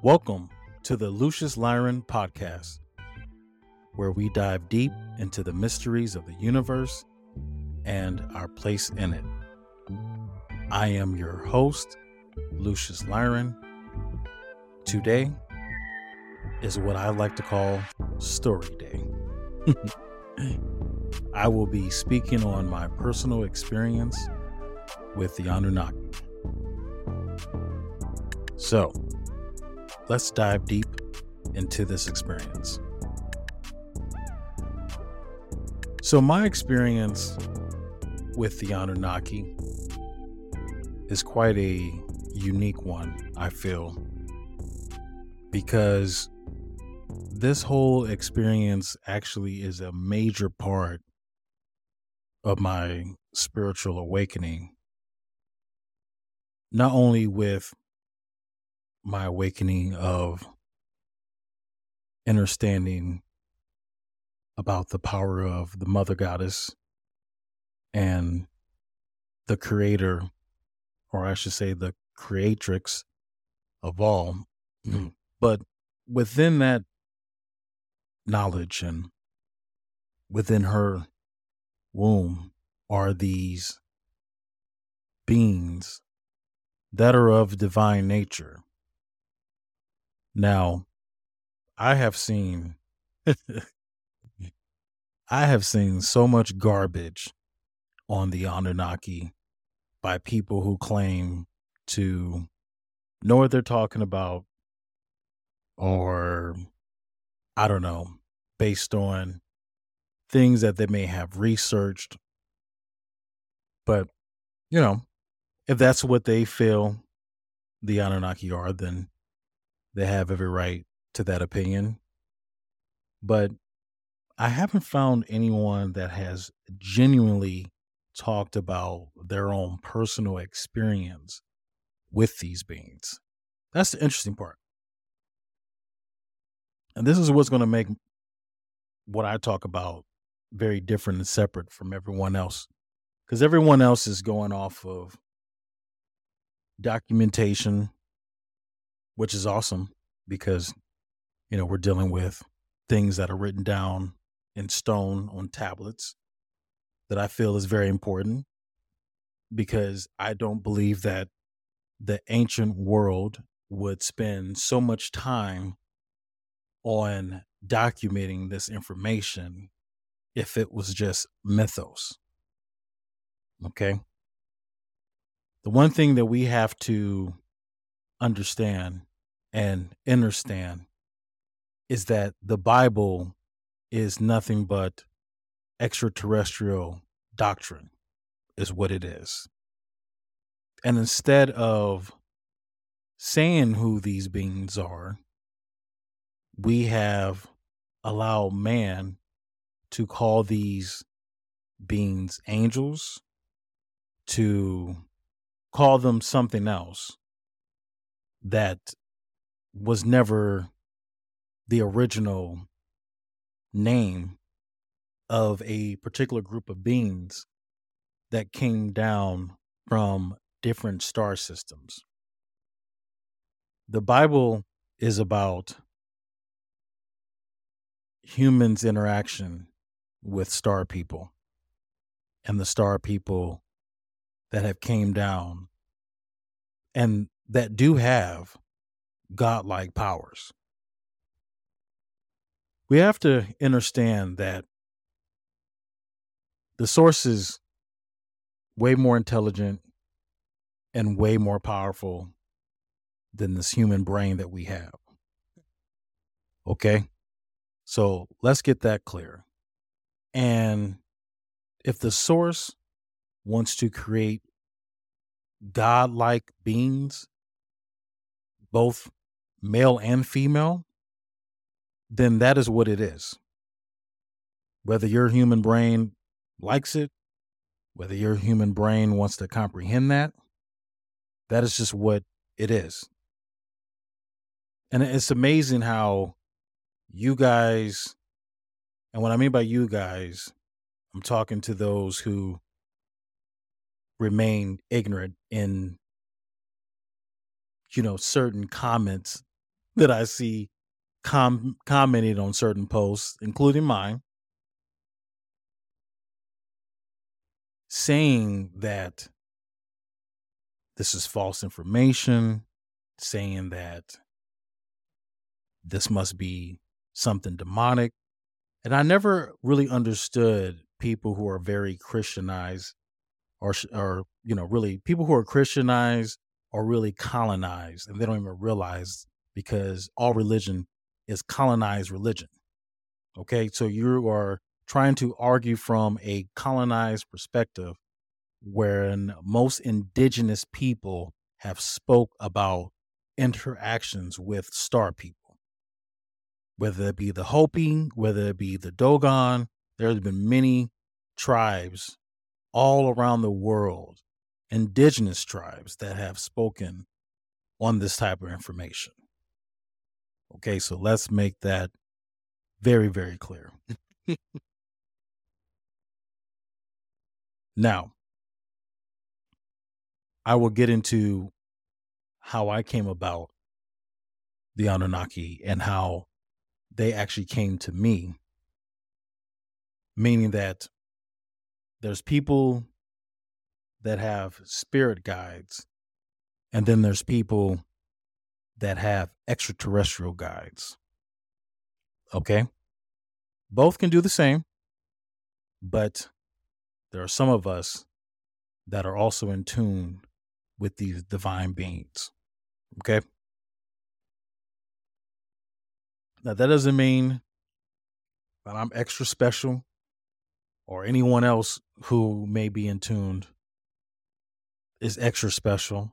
Welcome to the Lucious Lyran podcast, where we dive deep into the mysteries of the universe and our place in it. I am your host, Lucious Lyran. Today is what I like to call Story Day. I will be speaking on my personal experience with the Anunnaki. So, let's dive deep into this experience. So, my experience with the Anunnaki is quite a unique one, I feel, because this whole experience actually is a major part of my spiritual awakening. Not only with my awakening of understanding about the power of the mother goddess and the creator, or I should say, the creatrix of all. Hmm. But within that knowledge and within her womb are these beings that are of divine nature. Now, I have seen I have seen so much garbage on the Anunnaki by people who claim to know what they're talking about or I don't know, based on things that they may have researched. But, you know, if that's what they feel the Anunnaki are, then they have every right to that opinion. But I haven't found anyone that has genuinely talked about their own personal experience with these beings. That's the interesting part. And this is what's going to make what I talk about very different and separate from everyone else. Because everyone else is going off of documentation, which is awesome because, you know, we're dealing with things that are written down in stone on tablets that I feel is very important because I don't believe that the ancient world would spend so much time on documenting this information if it was just mythos. Okay. The one thing that we have to understand and understand is that the Bible is nothing but extraterrestrial doctrine, is what it is. And instead of saying who these beings are, we have allowed man to call these beings angels, to call them something else that was never the original name of a particular group of beings that came down from different star systems. The Bible is about humans' interaction with star people and the star people that have came down and that do have godlike powers. We have to understand that the source is way more intelligent and way more powerful than this human brain that we have. Okay? So let's get that clear. And if the source wants to create godlike beings, both male and female, then that is what it is. Whether your human brain likes it, whether your human brain wants to comprehend that, that is just what it is. And it's amazing how you guys, and what I mean by you guys, I'm talking to those who remain ignorant in, you know, certain comments that I see com- commented on certain posts, including mine, saying that this is false information, saying that this must be something demonic. And I never really understood people who are very Christianized or, or, you know, really people who are Christianized or really colonized and they don't even realize because all religion is colonized religion. Okay. So you are trying to argue from a colonized perspective wherein most indigenous people have spoke about interactions with star people whether it be the Hopi, whether it be the Dogon, there's been many tribes all around the world, indigenous tribes that have spoken on this type of information. Okay, so let's make that very, very clear. now, I will get into how I came about the Anunnaki and how they actually came to me, meaning that there's people that have spirit guides, and then there's people that have extraterrestrial guides. Okay? Both can do the same, but there are some of us that are also in tune with these divine beings. Okay? Now, that doesn't mean that I'm extra special or anyone else who may be in tuned is extra special.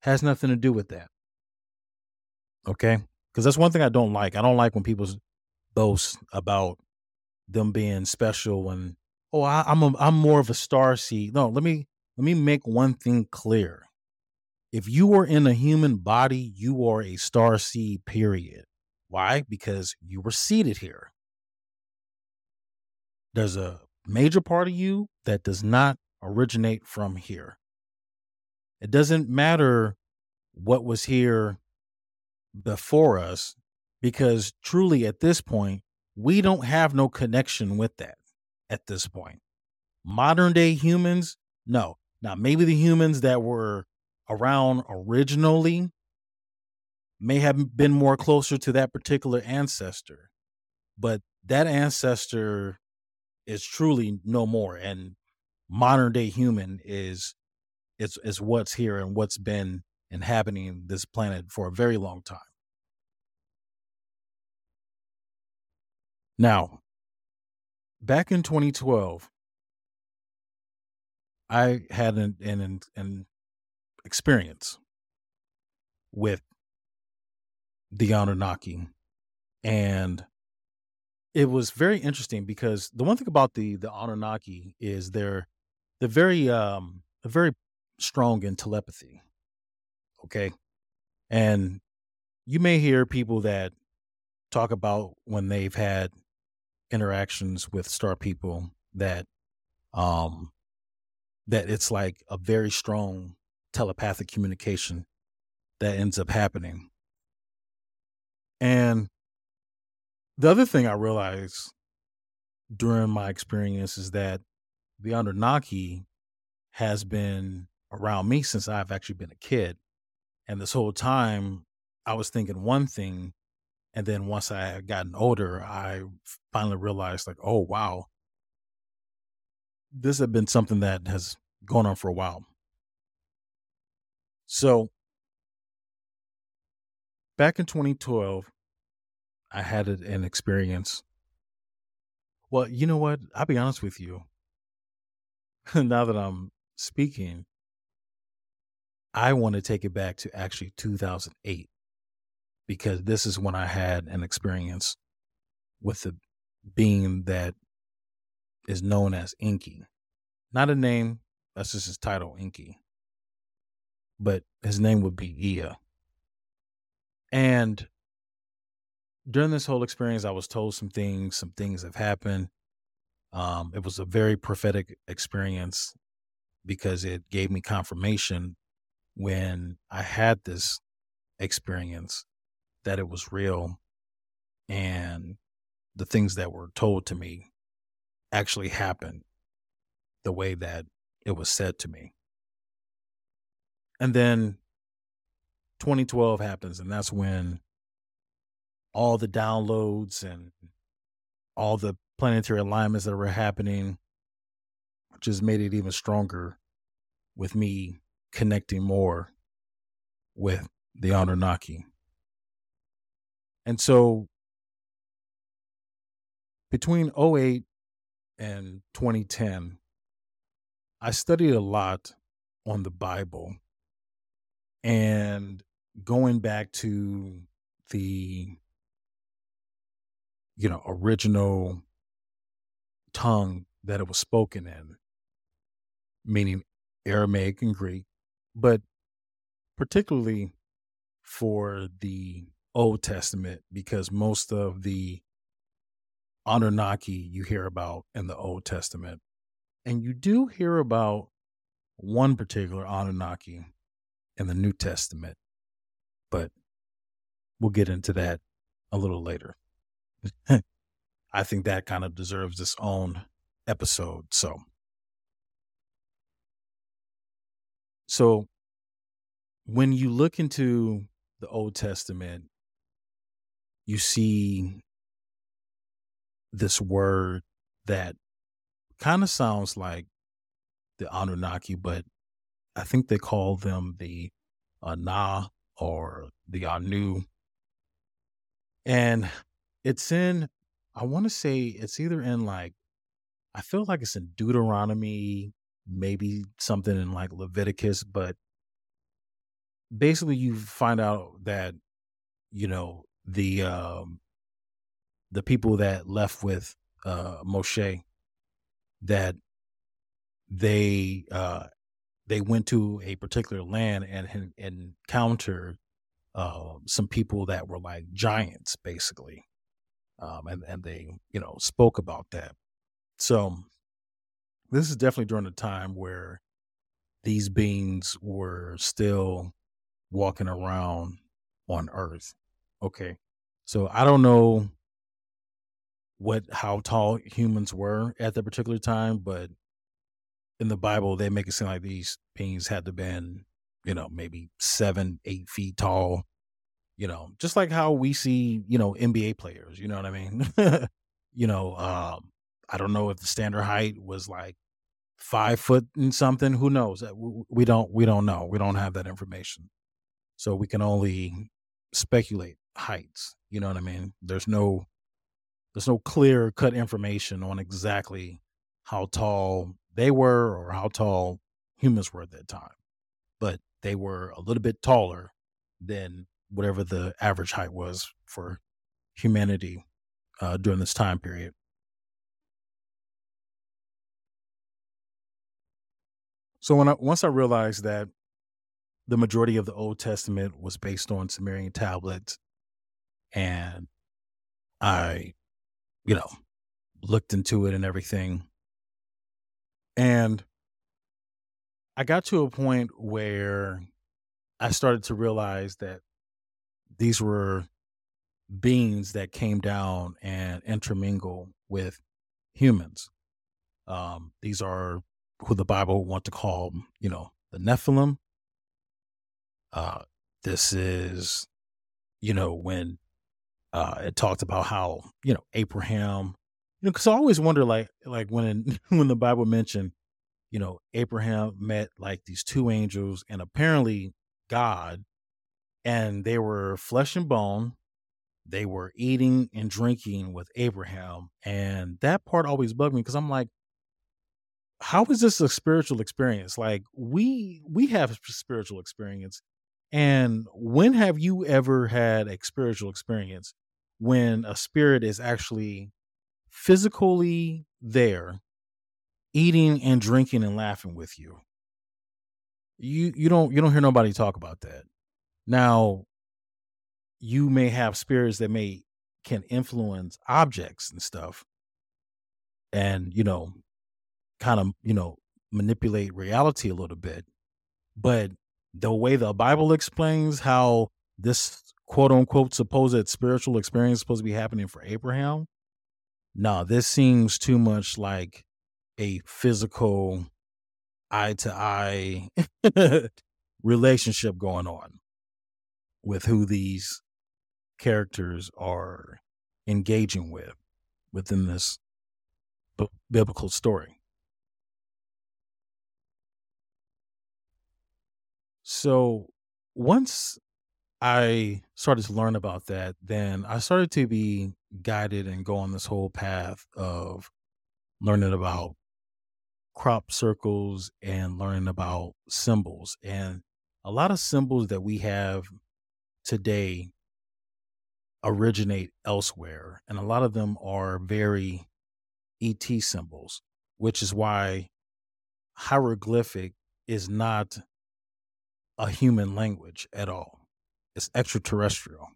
Has nothing to do with that. Okay? Because that's one thing I don't like. I don't like when people boast about them being special and oh I, am a, I'm more of a star seed. No, let me let me make one thing clear. If you are in a human body, you are a star seed. Period. Why? Because you were seated here. There's a major part of you that does not originate from here. It doesn't matter what was here before us, because truly at this point, we don't have no connection with that at this point. Modern day humans, no. Now, maybe the humans that were around originally may have been more closer to that particular ancestor, but that ancestor is truly no more. And modern day human is is is what's here and what's been inhabiting this planet for a very long time. Now, back in 2012, I had an an, an experience with the Anunnaki. And it was very interesting because the one thing about the the Anunnaki is they're they're very um they're very strong in telepathy. Okay. And you may hear people that talk about when they've had interactions with star people that um that it's like a very strong telepathic communication that ends up happening and the other thing I realized during my experience is that the Anunnaki has been around me since I've actually been a kid. And this whole time, I was thinking one thing. And then once I had gotten older, I finally realized, like, oh, wow, this had been something that has gone on for a while. So back in 2012, I had an experience. Well, you know what? I'll be honest with you. now that I'm speaking, I want to take it back to actually 2008 because this is when I had an experience with the being that is known as Enki. Not a name, that's just his title, Enki. But his name would be Ea. And during this whole experience, I was told some things, some things have happened. Um, it was a very prophetic experience because it gave me confirmation when I had this experience that it was real and the things that were told to me actually happened the way that it was said to me. And then 2012 happens, and that's when all the downloads and all the planetary alignments that were happening just made it even stronger with me connecting more with the Anunnaki. And so between 08 and 2010, I studied a lot on the Bible and going back to the you know original tongue that it was spoken in meaning aramaic and greek but particularly for the old testament because most of the anunnaki you hear about in the old testament and you do hear about one particular anunnaki in the new testament but we'll get into that a little later. I think that kind of deserves its own episode. So, so when you look into the Old Testament, you see this word that kind of sounds like the Anunnaki, but I think they call them the Ana or the Anu. And it's in, I want to say it's either in like, I feel like it's in Deuteronomy, maybe something in like Leviticus, but basically you find out that, you know, the, um, the people that left with uh, Moshe, that they uh, they went to a particular land and, and encountered uh, some people that were like giants, basically, um, and and they you know spoke about that. So this is definitely during a time where these beings were still walking around on Earth. Okay, so I don't know what how tall humans were at that particular time, but in the Bible, they make it seem like these beings had to been, you know, maybe seven, eight feet tall. You know, just like how we see, you know, NBA players. You know what I mean? you know, um, I don't know if the standard height was like five foot and something. Who knows? Uh, we don't. We don't know. We don't have that information, so we can only speculate heights. You know what I mean? There's no, there's no clear cut information on exactly how tall they were or how tall humans were at that time. But they were a little bit taller than whatever the average height was for humanity uh, during this time period. So when I, once I realized that the majority of the Old Testament was based on Sumerian tablets, and I, you know, looked into it and everything, and I got to a point where I started to realize that these were beings that came down and intermingle with humans. Um, these are who the Bible want to call, you know, the Nephilim. Uh, this is, you know, when uh, it talked about how, you know, Abraham you know, because I always wonder, like, like when when the Bible mentioned, you know, Abraham met like these two angels and apparently God, and they were flesh and bone. They were eating and drinking with Abraham, and that part always bugged me because I'm like, how is this a spiritual experience? Like we we have spiritual experience, and when have you ever had a spiritual experience when a spirit is actually physically there eating and drinking and laughing with you you you don't you don't hear nobody talk about that now you may have spirits that may can influence objects and stuff and you know kind of you know manipulate reality a little bit but the way the bible explains how this quote unquote supposed spiritual experience supposed to be happening for Abraham. No, this seems too much like a physical eye to eye relationship going on with who these characters are engaging with within this b- biblical story. So once I started to learn about that, then I started to be guided and go on this whole path of learning about crop circles and learning about symbols. And a lot of symbols that we have today originate elsewhere. And a lot of them are very ET symbols, which is why hieroglyphic is not a human language at all. It's extraterrestrial.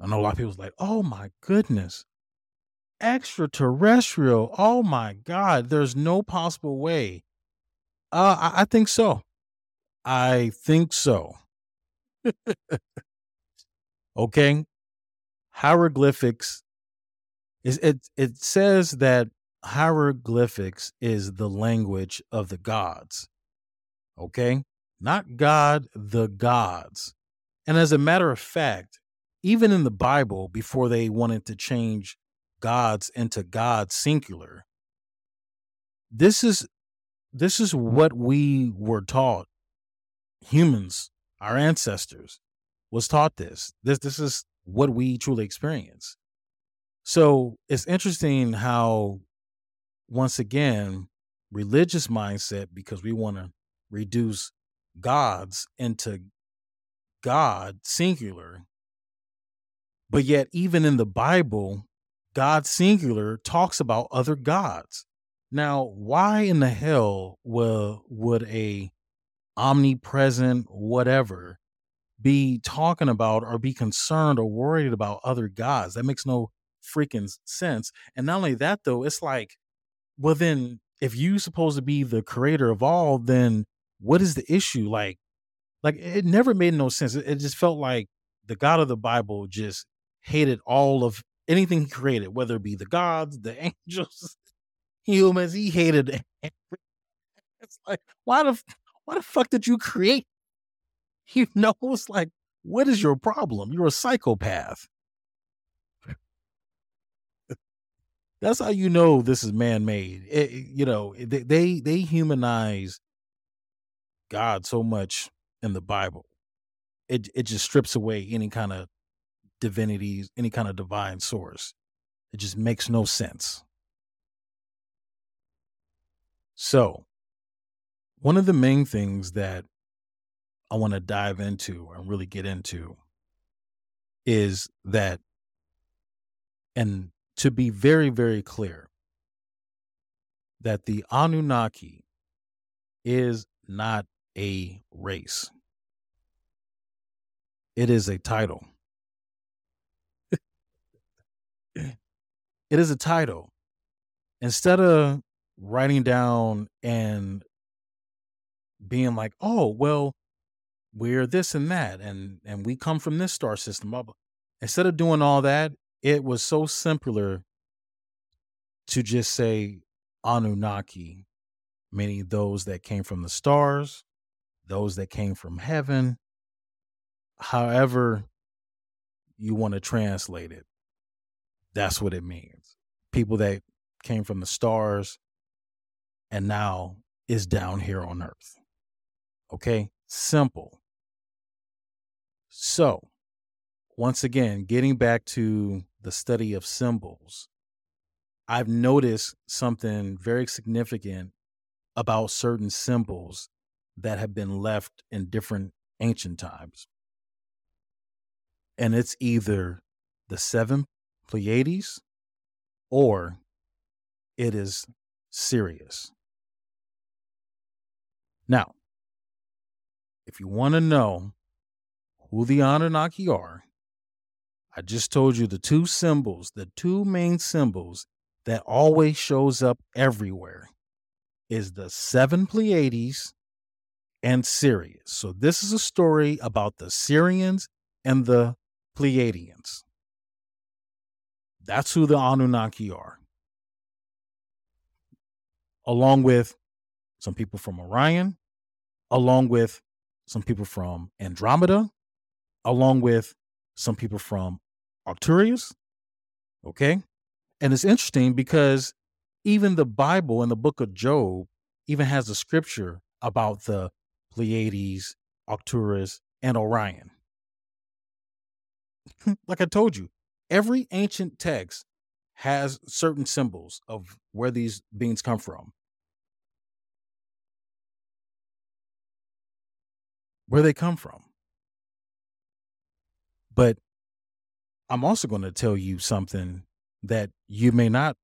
I know a lot of people's like, oh my goodness, extraterrestrial. Oh my God, there's no possible way. Uh, I, I think so. I think so. okay. Hieroglyphics is it it says that hieroglyphics is the language of the gods. Okay? Not God, the gods. And as a matter of fact, even in the Bible, before they wanted to change gods into God singular, this is this is what we were taught. Humans, our ancestors, was taught this. This this is what we truly experience. So it's interesting how once again, religious mindset, because we want to reduce gods into God singular. But yet, even in the Bible, God singular talks about other gods. Now, why in the hell will would a omnipresent whatever be talking about or be concerned or worried about other gods? That makes no freaking sense. And not only that though, it's like, well then if you supposed to be the creator of all, then what is the issue? Like like it never made no sense. It, just felt like the God of the Bible just hated all of anything he created, whether it be the gods, the angels, humans. He hated. It's like why the why the fuck did you create? You know, it's like what is your problem? You're a psychopath. That's how you know this is man made. You know, they they humanize God so much in the Bible. It it just strips away any kind of divinity, any kind of divine source. It just makes no sense. So, one of the main things that I want to dive into and really get into is that, and to be very, very clear, that the Anunnaki is not a race. It is a title. it is a title. Instead of writing down and being like, oh, well, we're this and that, and and we come from this star system. Blah, blah. Instead of doing all that, it was so simpler to just say Anunnaki, meaning those that came from the stars, those that came from heaven, however you want to translate it. That's what it means. People that came from the stars and now is down here on earth. Okay? Simple. So, once again, getting back to the study of symbols, I've noticed something very significant about certain symbols that have been left in different ancient times. And it's either the seven Pleiades or it is Sirius. Now, if you want to know who the Anunnaki are, I just told you the two symbols, the two main symbols that always shows up everywhere is the seven Pleiades and Sirius. So this is a story about the Sirians and the Pleiadians. That's who the Anunnaki are. Along with some people from Orion, along with some people from Andromeda, along with some people from Arcturus. Okay. And it's interesting because even the Bible in the book of Job even has a scripture about the Pleiades, Arcturus, and Orion. like I told you, every ancient text has certain symbols of where these beings come from. Where they come from. But I'm also going to tell you something that you may not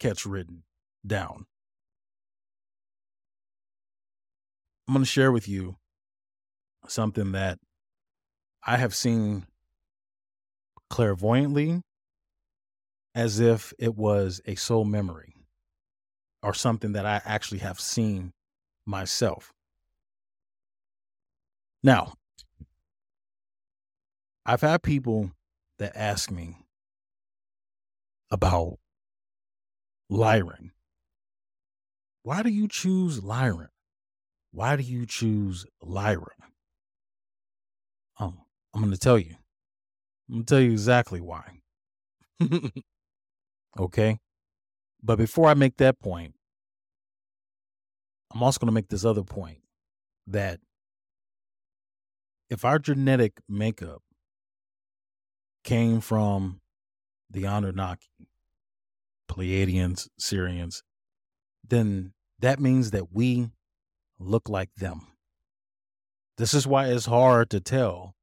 catch written down. I'm going to share with you something that I have seen clairvoyantly as if it was a soul memory or something that I actually have seen myself. Now, I've had people that ask me about Lyran. Why do you choose Lyran? Why do you choose Lyra? Oh, I'm going to tell you. I'm going to tell you exactly why. okay? But before I make that point, I'm also going to make this other point that if our genetic makeup came from the Anunnaki, Pleiadians, Sirians, then that means that we look like them. This is why it's hard to tell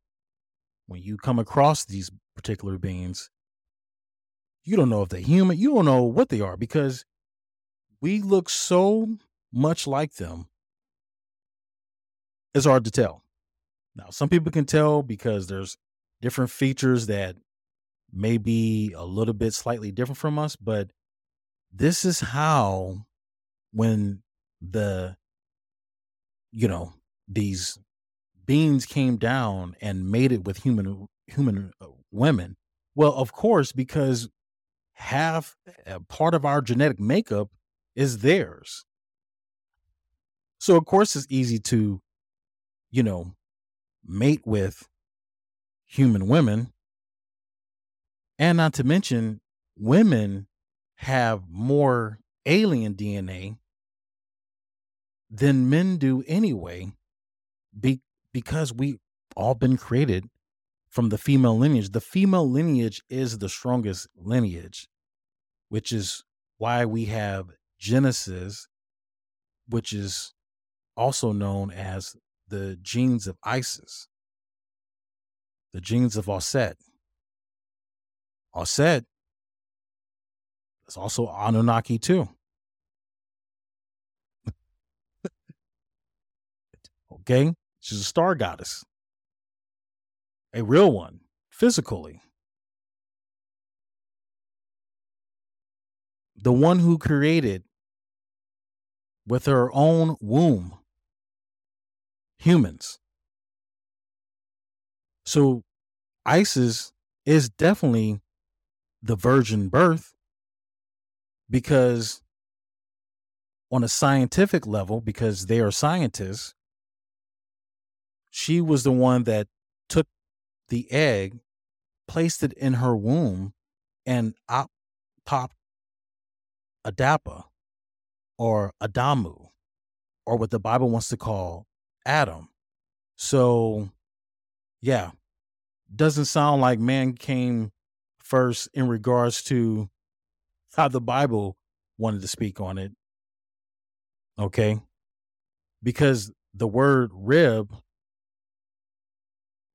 when you come across these particular beings. You don't know if they're human, you don't know what they are because we look so much like them. It's hard to tell. Now, some people can tell because there's different features that may be a little bit slightly different from us, but this is how when the you know these beings came down and made it with human human uh, women. Well of course because half uh, part of our genetic makeup is theirs. So of course it's easy to you know mate with human women. And not to mention women have more alien dna than men do anyway, be, because we all been created from the female lineage. The female lineage is the strongest lineage, which is why we have Genesis, which is also known as the genes of Isis, the genes of Aset. Aset is also Anunnaki too. Okay. She's a star goddess, a real one, physically. The one who created with her own womb humans. So Isis is definitely the virgin birth because on a scientific level because they are scientists she was the one that took the egg, placed it in her womb, and op- popped Adapa or Adamu, or what the Bible wants to call Adam. So, yeah, doesn't sound like man came first in regards to how the Bible wanted to speak on it. Okay. Because the word rib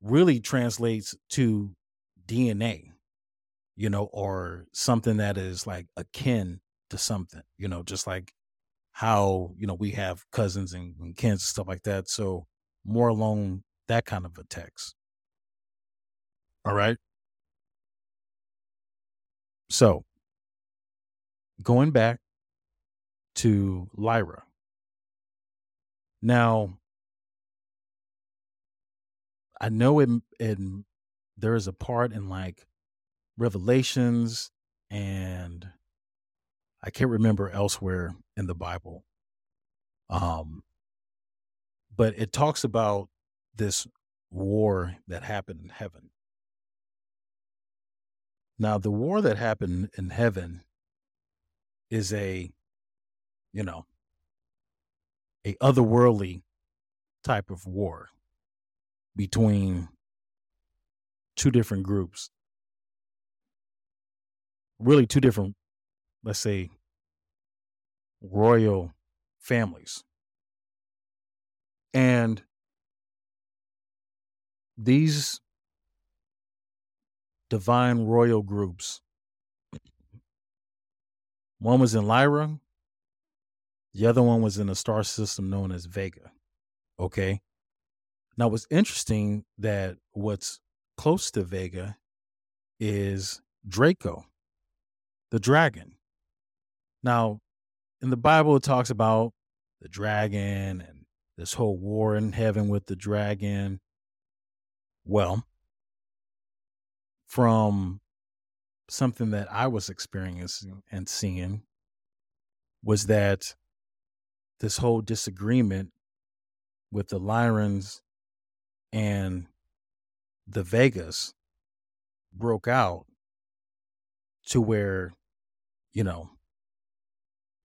really translates to DNA, you know, or something that is like akin to something, you know, just like how, you know, we have cousins and, and and stuff like that. So more along that kind of a text. All right. So going back to Lyra. Now, I know it it there is a part in like Revelations and I can't remember elsewhere in the Bible. Um, but it talks about this war that happened in heaven. Now, the war that happened in heaven is a, you know, a otherworldly type of war between two different groups. Really, two different, let's say, royal families. And these divine royal groups, one was in Lyra, the other one was in a star system known as Vega. Okay. Now, what's interesting that what's close to Vega is Draco, the dragon. Now, in the Bible, it talks about the dragon and this whole war in heaven with the dragon. Well, from something that I was experiencing and seeing was that this whole disagreement with the Lyrans and the Vegas broke out to where, you know,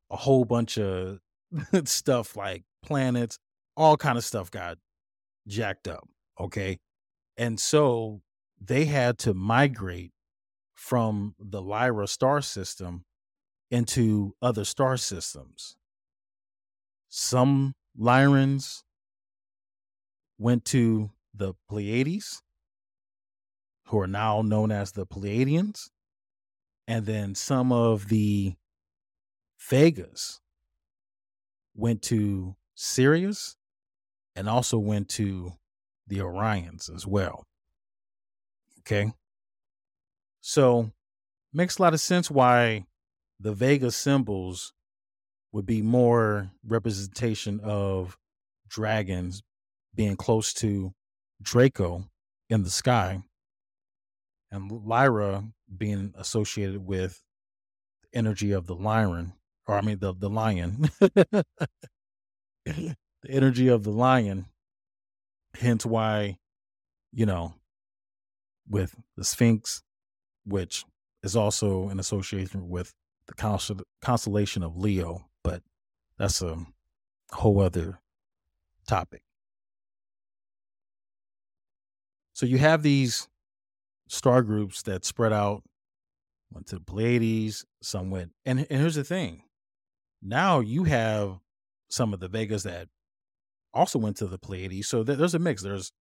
a whole bunch of stuff like planets, all kind of stuff got jacked up. Okay. And so they had to migrate from the Lyra star system into other star systems. Some Lyrans went to the Pleiades, who are now known as the Pleiadians, and then some of the Vegas went to Sirius and also went to the Orions as well. Okay. So makes a lot of sense why the Vega symbols would be more representation of dragons being close to Draco in the sky and Lyra being associated with the energy of the lion or I mean the the lion. The energy of the lion. Hence why you know with the sphinx which is also an association with the constellation of leo but that's a whole other topic so you have these star groups that spread out went to the pleiades some went and, and here's the thing now you have some of the Vegas that also went to the Pleiades. So th- there's a mix. There's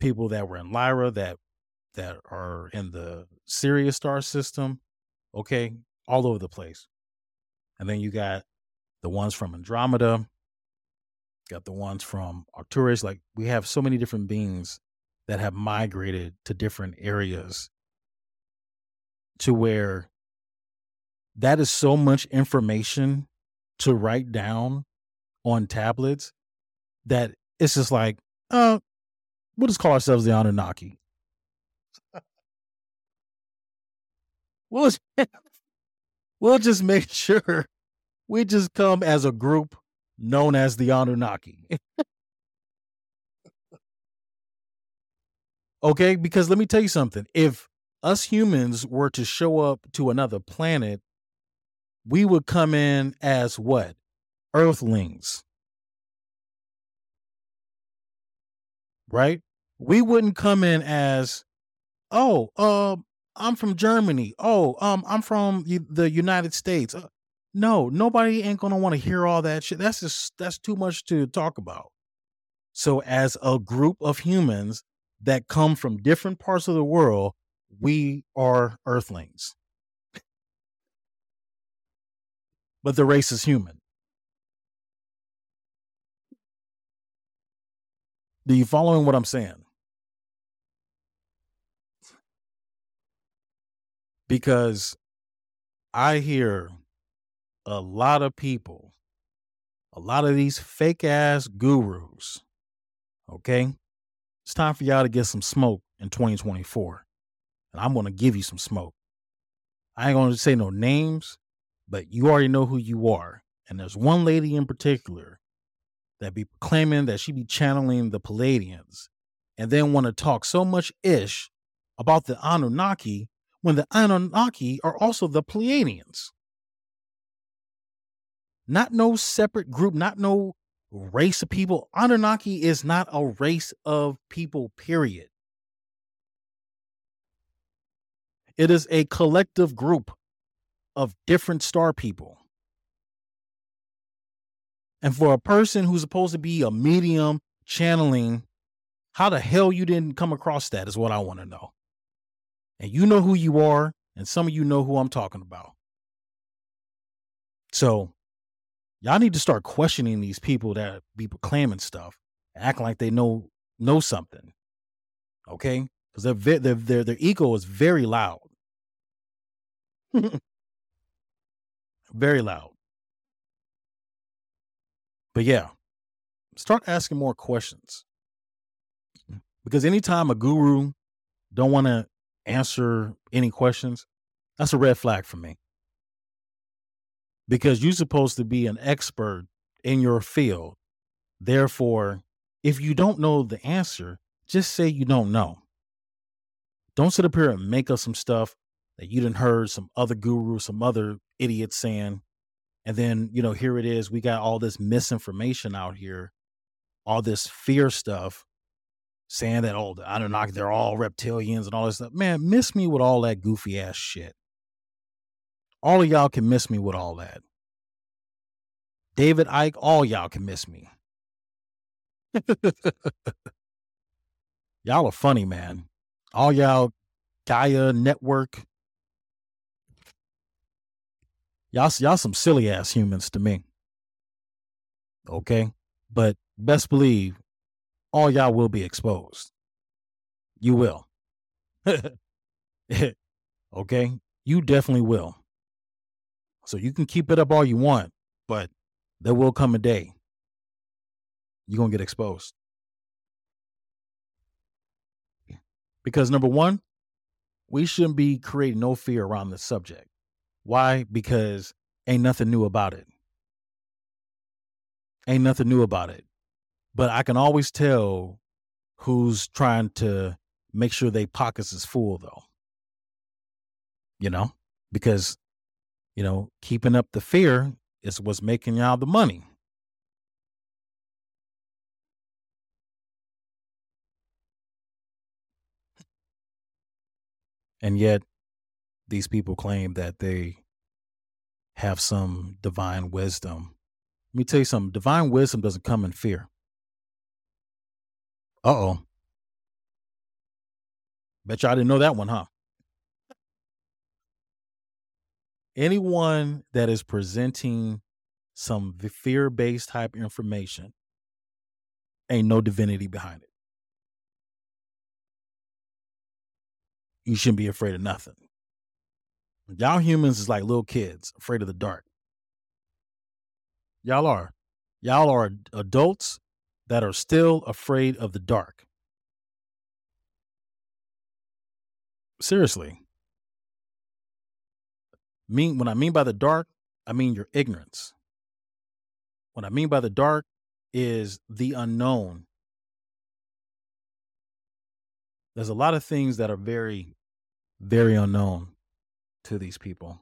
people that were in Lyra that that are in the Sirius star system. Okay, all over the place. And then you got the ones from Andromeda, got the ones from Arcturus. Like we have so many different beings that have migrated to different areas to where that is so much information to write down on tablets that it's just like, uh, we'll just call ourselves the Anunnaki. we'll, we'll just make sure we just come as a group known as the Anunnaki. Okay, because let me tell you something. If us humans were to show up to another planet, we would come in as what? Earthlings. Right? We wouldn't come in as, oh, uh, I'm from Germany. Oh, um, I'm from the United States. Uh, no, nobody ain't gonna want to hear all that shit. That's just that's too much to talk about. So, as a group of humans that come from different parts of the world, we are Earthlings. but the race is human. Do you following what I'm saying? Because I hear a lot of people, a lot of these fake ass gurus, okay? It's time for y'all to get some smoke in 2024. And I'm going to give you some smoke. I ain't going to say no names, but you already know who you are. And there's one lady in particular that be claiming that she be channeling the Pleiadians and then want to talk so much ish about the Anunnaki when the Anunnaki are also the Pleiadians. Not no separate group, not no race of people. Anunnaki is not a race of people, period. It is a collective group of different star people. And for a person who's supposed to be a medium channeling, how the hell you didn't come across that is what I want to know. And you know who you are, and some of you know who I'm talking about. So y'all need to start questioning these people that be proclaiming stuff, acting like they know know something. Okay, because their their their their ego is very loud, very loud. But yeah, start asking more questions. Because anytime a guru don't want to answer any questions, that's a red flag for me. Because you're supposed to be an expert in your field. Therefore, if you don't know the answer, just say you don't know. Don't sit up here and make up some stuff that you didn't heard some other guru, some other idiot saying, and then, you know, here it is. We got all this misinformation out here, all this fear stuff saying that, oh, the Anunnaki, they're all reptilians and all this stuff. Man, miss me with all that goofy ass shit. All of y'all can miss me with all that. David Icke, all y'all can miss me. y'all are funny, man. All y'all Gaia Network, Y'all, y'all some silly ass humans to me. Okay. But best believe all y'all will be exposed. You will. okay. You definitely will. So you can keep it up all you want, but there will come a day you're going to get exposed. Because number one, we shouldn't be creating no fear around this subject. Why? Because ain't nothing new about it. Ain't nothing new about it. But I can always tell who's trying to make sure they pockets is full though. You know? Because, you know, keeping up the fear is what's making y'all the money. And yet these people claim that they have some divine wisdom. Let me tell you something divine wisdom doesn't come in fear. Uh oh. Bet y'all didn't know that one, huh? Anyone that is presenting some fear based type information ain't no divinity behind it. You shouldn't be afraid of nothing. Y'all humans is like little kids afraid of the dark. Y'all are. Y'all are adults that are still afraid of the dark. Seriously. Mean when I mean by the dark, I mean your ignorance. What I mean by the dark is the unknown. There's a lot of things that are very, very unknown to these people.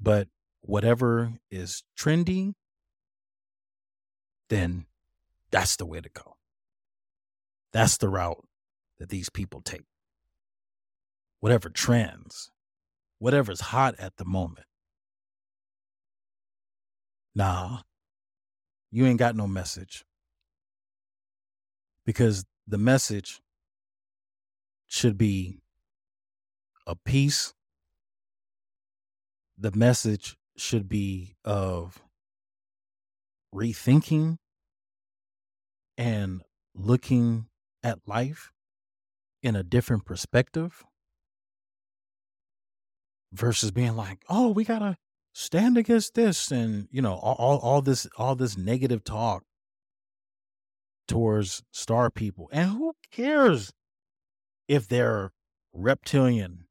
But whatever is trendy, then that's the way to go. That's the route that these people take. Whatever trends, whatever's hot at the moment. Nah, you ain't got no message. Because the message should be a peace the message should be of rethinking and looking at life in a different perspective versus being like, oh, we gotta stand against this and you know all, all, all this all this negative talk towards star people and who cares if they're reptilian.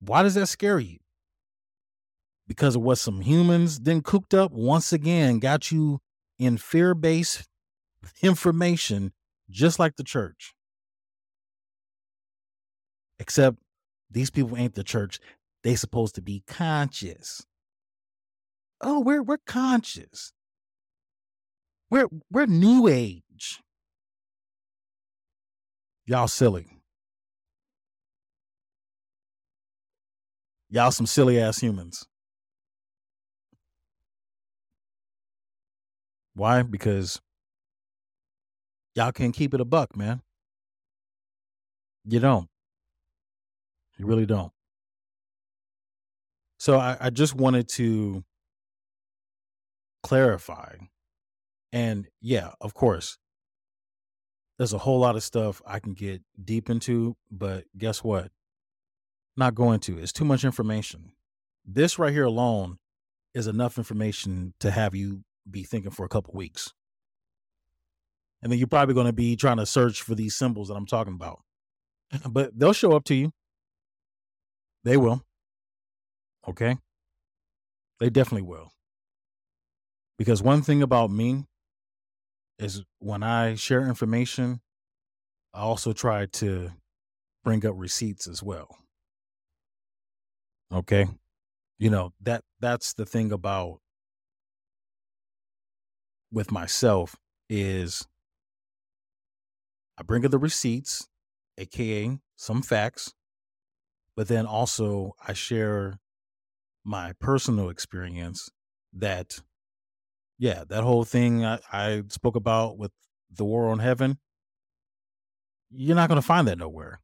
Why does that scare you? Because of what some humans then cooked up once again got you in fear based information, just like the church. Except these people ain't the church. They supposed to be conscious. Oh, we're we're conscious. We're we're new age. Y'all silly. Y'all some silly ass humans. Why? Because y'all can't keep it a buck, man. You don't. You really don't. So I, I just wanted to clarify. And yeah, of course, there's a whole lot of stuff I can get deep into, but guess what? Not going to. It's too much information. This right here alone is enough information to have you be thinking for a couple weeks. And then you're probably going to be trying to search for these symbols that I'm talking about. But they'll show up to you. They will. Okay? They definitely will. Because one thing about me is when I share information, I also try to bring up receipts as well. Okay? You know, that that's the thing about with myself is I bring up the receipts, aka some facts, but then also I share my personal experience that yeah, that whole thing I, I spoke about with the war on heaven, you're not going to find that nowhere.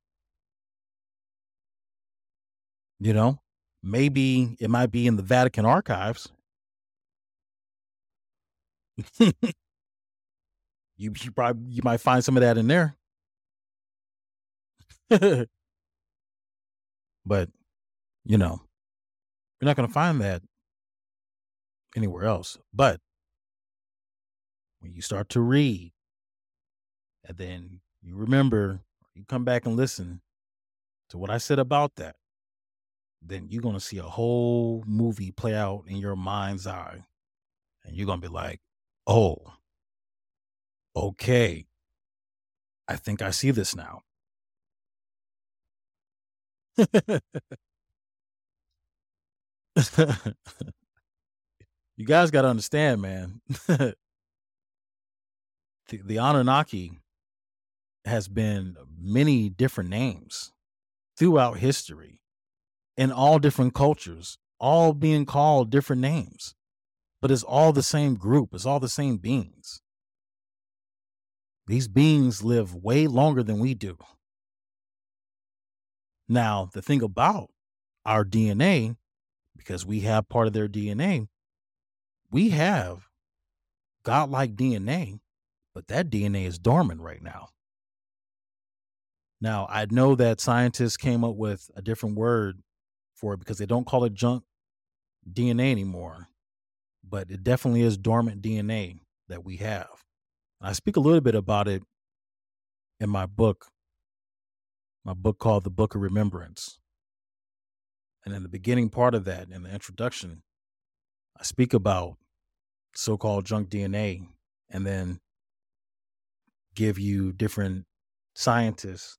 You know, maybe it might be in the Vatican archives. you, you probably you might find some of that in there. but you know, you're not going to find that anywhere else. But when you start to read, and then you remember, you come back and listen to what I said about that, then you're going to see a whole movie play out in your mind's eye. And you're going to be like, oh, okay. I think I see this now. you guys got to understand, man. the, the Anunnaki has been many different names throughout history in all different cultures, all being called different names, but it's all the same group, it's all the same beings. These beings live way longer than we do. Now, the thing about our DNA, because we have part of their DNA, we have godlike DNA, but that DNA is dormant right now. Now, I know that scientists came up with a different word for it because they don't call it junk DNA anymore, but it definitely is dormant DNA that we have. I speak a little bit about it in my book, my book called The Book of Remembrance. And in the beginning part of that, in the introduction, I speak about so called junk DNA and then give you different scientists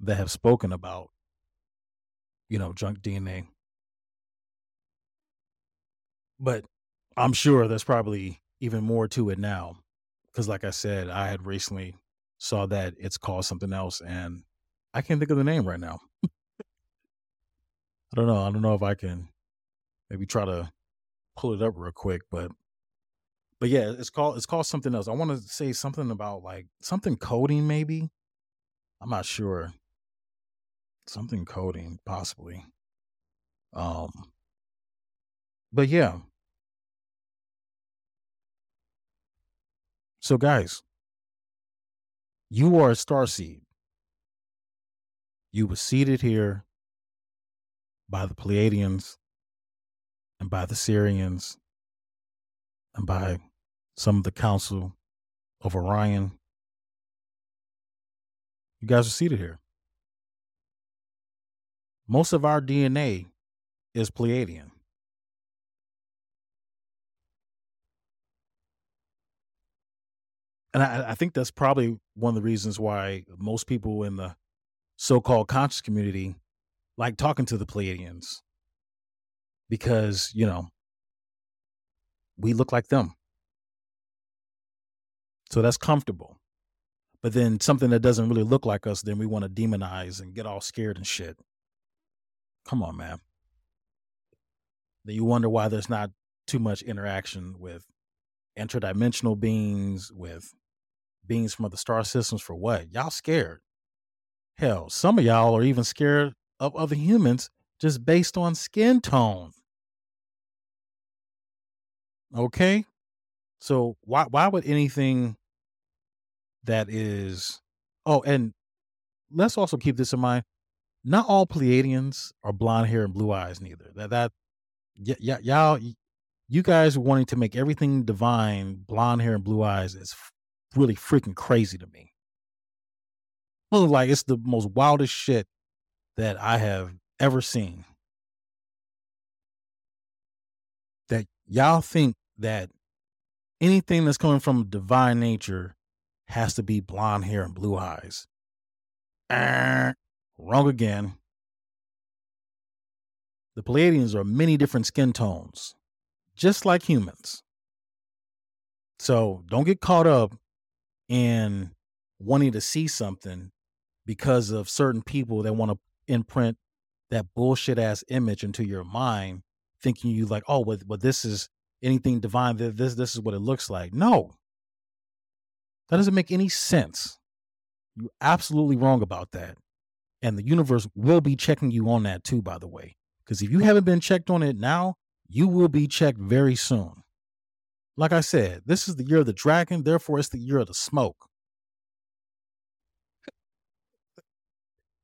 that have spoken about, you know, junk DNA. But I'm sure there's probably even more to it now. Because, like I said, I had recently saw that it's called something else, and I can't think of the name right now. I don't know. I don't know if I can maybe try to pull it up real quick, but but yeah, it's called it's called something else. I want to say something about like something coding, maybe. I'm not sure something coding possibly um but yeah so guys you are a star seed you were seated here by the pleiadians and by the Sirians and by some of the council of orion You guys are seated here. Most of our DNA is Pleiadian. And I, I think that's probably one of the reasons why most people in the so-called conscious community like talking to the Pleiadians because, you know, we look like them. So that's comfortable. But then something that doesn't really look like us, then we want to demonize and get all scared and shit. Come on, man. Then you wonder why there's not too much interaction with interdimensional beings, with beings from other star systems for what? Y'all scared. Hell, some of y'all are even scared of other humans just based on skin tone. Okay? So why why would anything that is oh and let's also keep this in mind. Not all Pleiadians are blonde hair and blue eyes neither. That that y- y- y'all you guys wanting to make everything divine blonde hair and blue eyes is really freaking crazy to me. Like it's the most wildest shit that I have ever seen. That y'all think that anything that's coming from divine nature has to be blonde hair and blue eyes. Uh, wrong again. The Pleiadians are many different skin tones, just like humans. So don't get caught up in wanting to see something because of certain people that want to imprint that bullshit ass image into your mind, thinking you like, oh, well, well, this is anything divine. This this is what it looks like. No, that doesn't make any sense. You're absolutely wrong about that, and the universe will be checking you on that too. By the way, because if you haven't been checked on it now, you will be checked very soon. Like I said, this is the year of the dragon, therefore, it's the year of the smoke.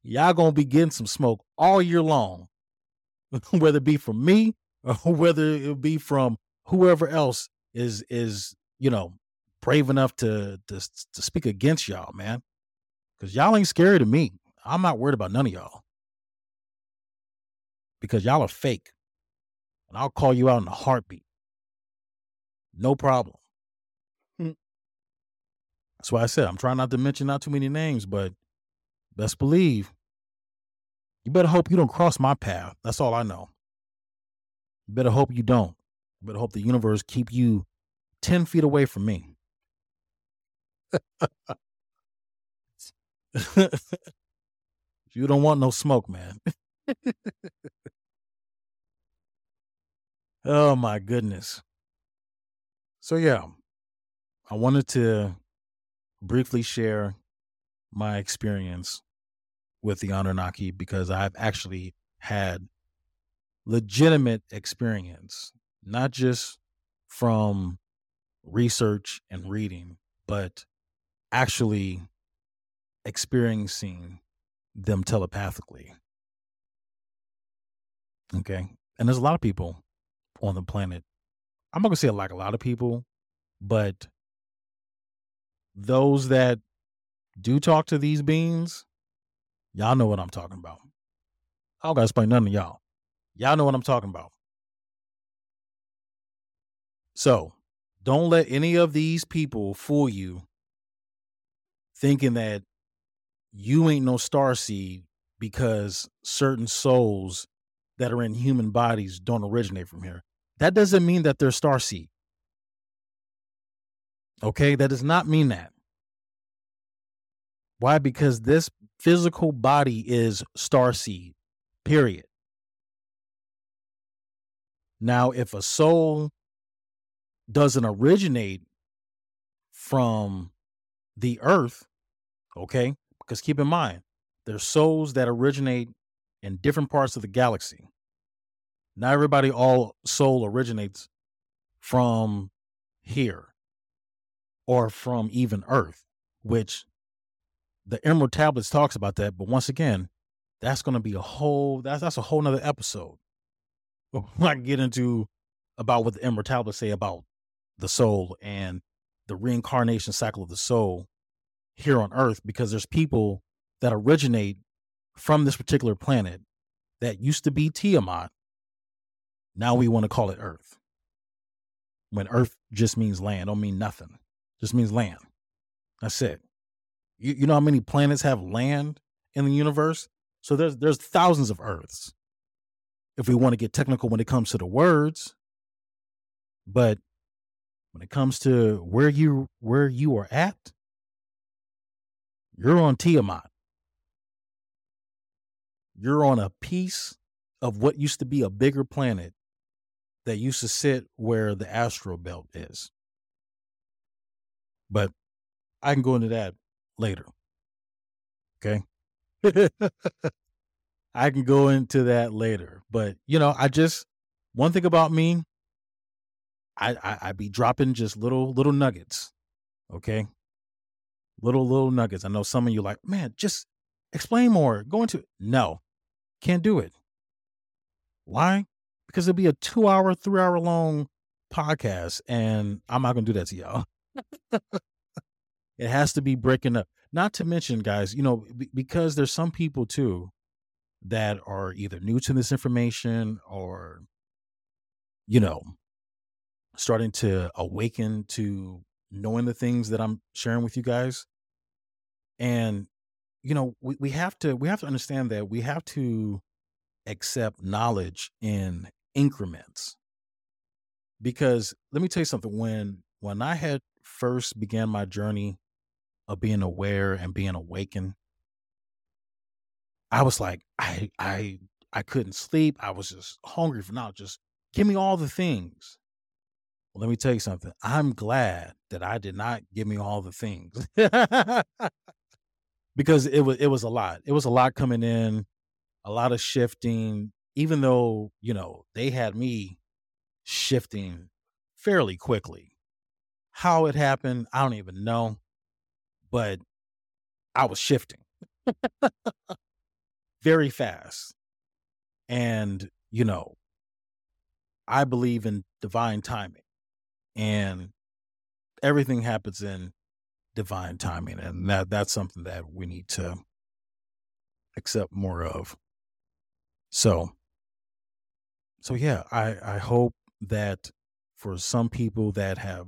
Y'all gonna be getting some smoke all year long, whether it be from me or whether it be from whoever else is is you know brave enough to to to speak against y'all, man. Because y'all ain't scared of me. I'm not worried about none of y'all because y'all are fake, and I'll call you out in a heartbeat. No problem. Mm. That's why I said I'm trying not to mention not too many names, but best believe you better hope you don't cross my path. That's all I know. You better hope you don't. You better hope the universe keep you 10 feet away from me. you don't want no smoke, man. oh my goodness. So, yeah, I wanted to briefly share my experience with the Anunnaki because I've actually had legitimate experience, not just from research and reading, but actually experiencing them telepathically. Okay. And there's a lot of people on the planet I'm not gonna say like a lot of people, but those that do talk to these beings, y'all know what I'm talking about. I don't gotta explain nothing to y'all. Y'all know what I'm talking about. So don't let any of these people fool you thinking that you ain't no star seed because certain souls that are in human bodies don't originate from here. That doesn't mean that they're star seed. Okay, that does not mean that. Why? Because this physical body is star seed, period. Now, if a soul doesn't originate from the earth, okay, because keep in mind, there's souls that originate in different parts of the galaxy. Not everybody all soul originates from here or from even earth, which the Emerald Tablets talks about that. But once again, that's going to be a whole that's that's a whole nother episode. Oh. I get into about what the Emerald Tablets say about the soul and the reincarnation cycle of the soul here on earth because there's people that originate from this particular planet that used to be Tiamat. Now we want to call it Earth. When Earth just means land, don't mean nothing. Just means land. That's it. You, you know how many planets have land in the universe? So there's there's thousands of Earths. If we want to get technical when it comes to the words, but when it comes to where you where you are at, you're on Tiamat. You're on a piece of what used to be a bigger planet that used to sit where the astral belt is. But I can go into that later. Okay. I can go into that later. But you know, I just one thing about me, I, I I be dropping just little little nuggets. Okay. Little little nuggets. I know some of you like, man, just explain more. Go into no, can't do it. Why? Because it'll be a two hour, three hour long podcast, and I'm not gonna do that to y'all. it has to be breaking up. Not to mention, guys, you know, b- because there's some people too that are either new to this information or, you know, starting to awaken to knowing the things that I'm sharing with you guys. And, you know, we, we have to we have to understand that we have to accept knowledge in increments. Because let me tell you something, when when I had first began my journey of being aware and being awakened, I was like, I I I couldn't sleep. I was just hungry for now. Just give me all the things. Well, let me tell you something. I'm glad that I did not give me all the things. because it was it was a lot. It was a lot coming in, a lot of shifting, even though, you know, they had me shifting fairly quickly. How it happened, I don't even know, but I was shifting very fast. And, you know, I believe in divine timing and everything happens in divine timing and that that's something that we need to accept more of so so yeah i i hope that for some people that have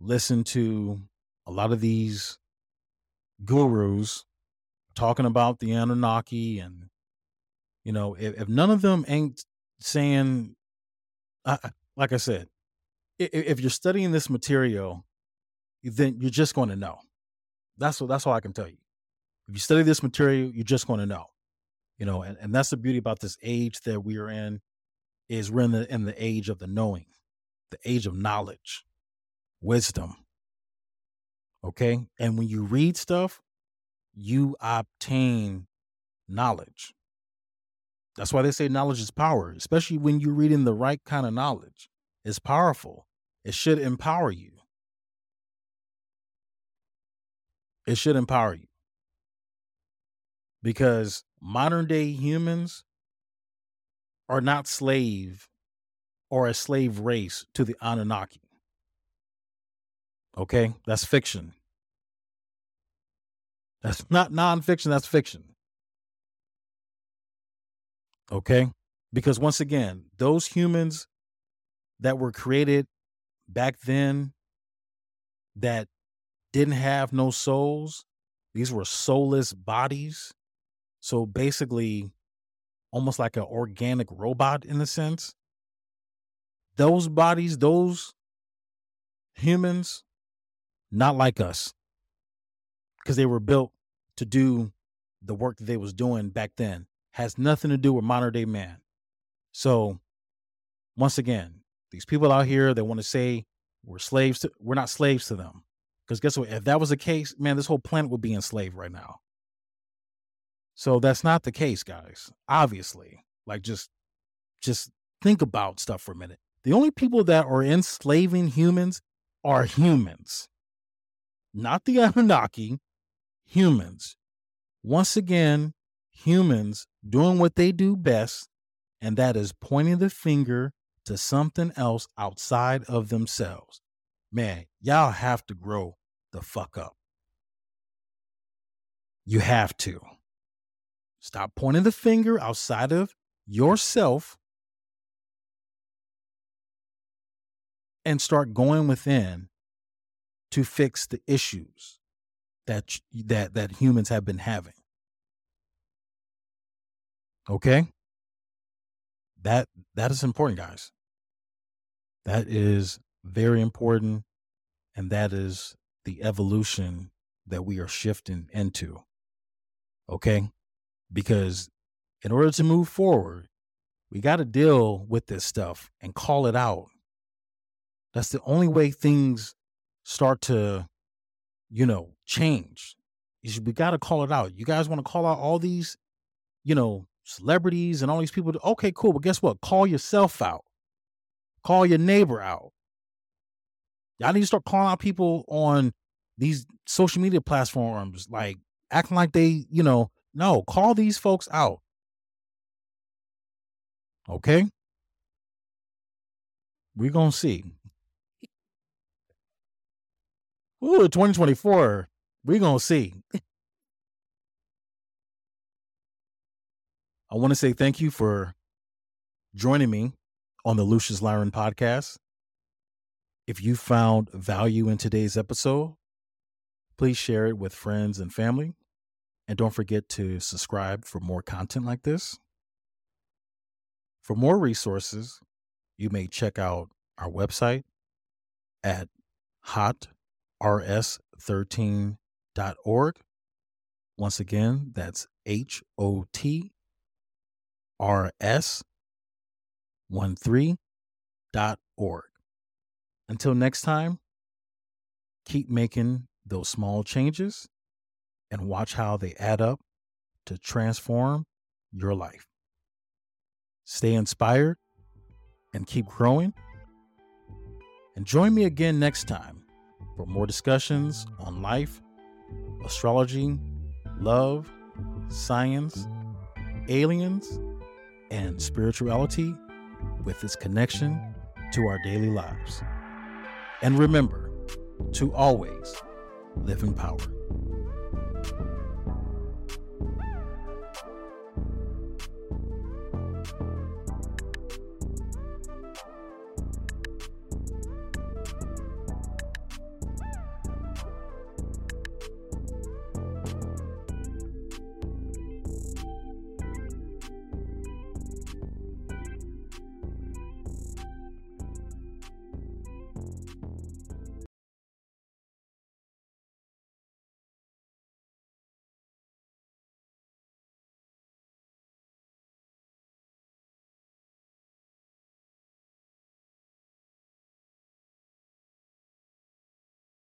listened to a lot of these gurus talking about the anunnaki and you know if, if none of them ain't saying uh, like i said if, if you're studying this material then you're just going to know. That's what that's all I can tell you. If you study this material, you're just going to know. You know, and, and that's the beauty about this age that we are in, is we're in the in the age of the knowing, the age of knowledge, wisdom. Okay. And when you read stuff, you obtain knowledge. That's why they say knowledge is power, especially when you're reading the right kind of knowledge. It's powerful. It should empower you. it should empower you because modern day humans are not slave or a slave race to the Anunnaki. Okay, that's fiction. That's not nonfiction, that's fiction. Okay, because once again, those humans that were created back then that didn't have no souls. These were soulless bodies. So basically, almost like an organic robot in a sense. Those bodies, those humans, not like us. Because they were built to do the work that they was doing back then. Has nothing to do with modern day man. So once again, these people out here that want to say we're slaves to we're not slaves to them. Because guess what? If that was the case, man, this whole planet would be enslaved right now. So that's not the case, guys. Obviously, like just just think about stuff for a minute. The only people that are enslaving humans are humans, not the Anunnaki, humans. Once again, humans doing what they do best, and that is pointing the finger to something else outside of themselves. Man, y'all have to grow the fuck up. You have to. Stop pointing the finger outside of yourself and start going within to fix the issues that that that humans have been having. Okay? That that is important, guys. That is very important and that is the evolution that we are shifting into. Okay? Because in order to move forward, we got to deal with this stuff and call it out. That's the only way things start to, you know, change. We got to call it out. You guys want to call out all these, you know, celebrities and all these people. Okay, cool. But guess what? Call yourself out. Call your neighbor out. Y'all need to start calling out people on these social media platforms, like acting like they, you know, no, call these folks out. Okay? We're going to see. Ooh, 2024. We're going to see. I want to say thank you for joining me on the Lucious Lyran podcast. If you found value in today's episode, please share it with friends and family. And don't forget to subscribe for more content like this. For more resources, you may check out our website at hotrs13.org. Once again, that's H O T R S 13.org. Until next time, keep making those small changes and watch how they add up to transform your life. Stay inspired and keep growing. And join me again next time for more discussions on life, astrology, love, science, aliens, and spirituality with its connection to our daily lives. And remember to always live in power.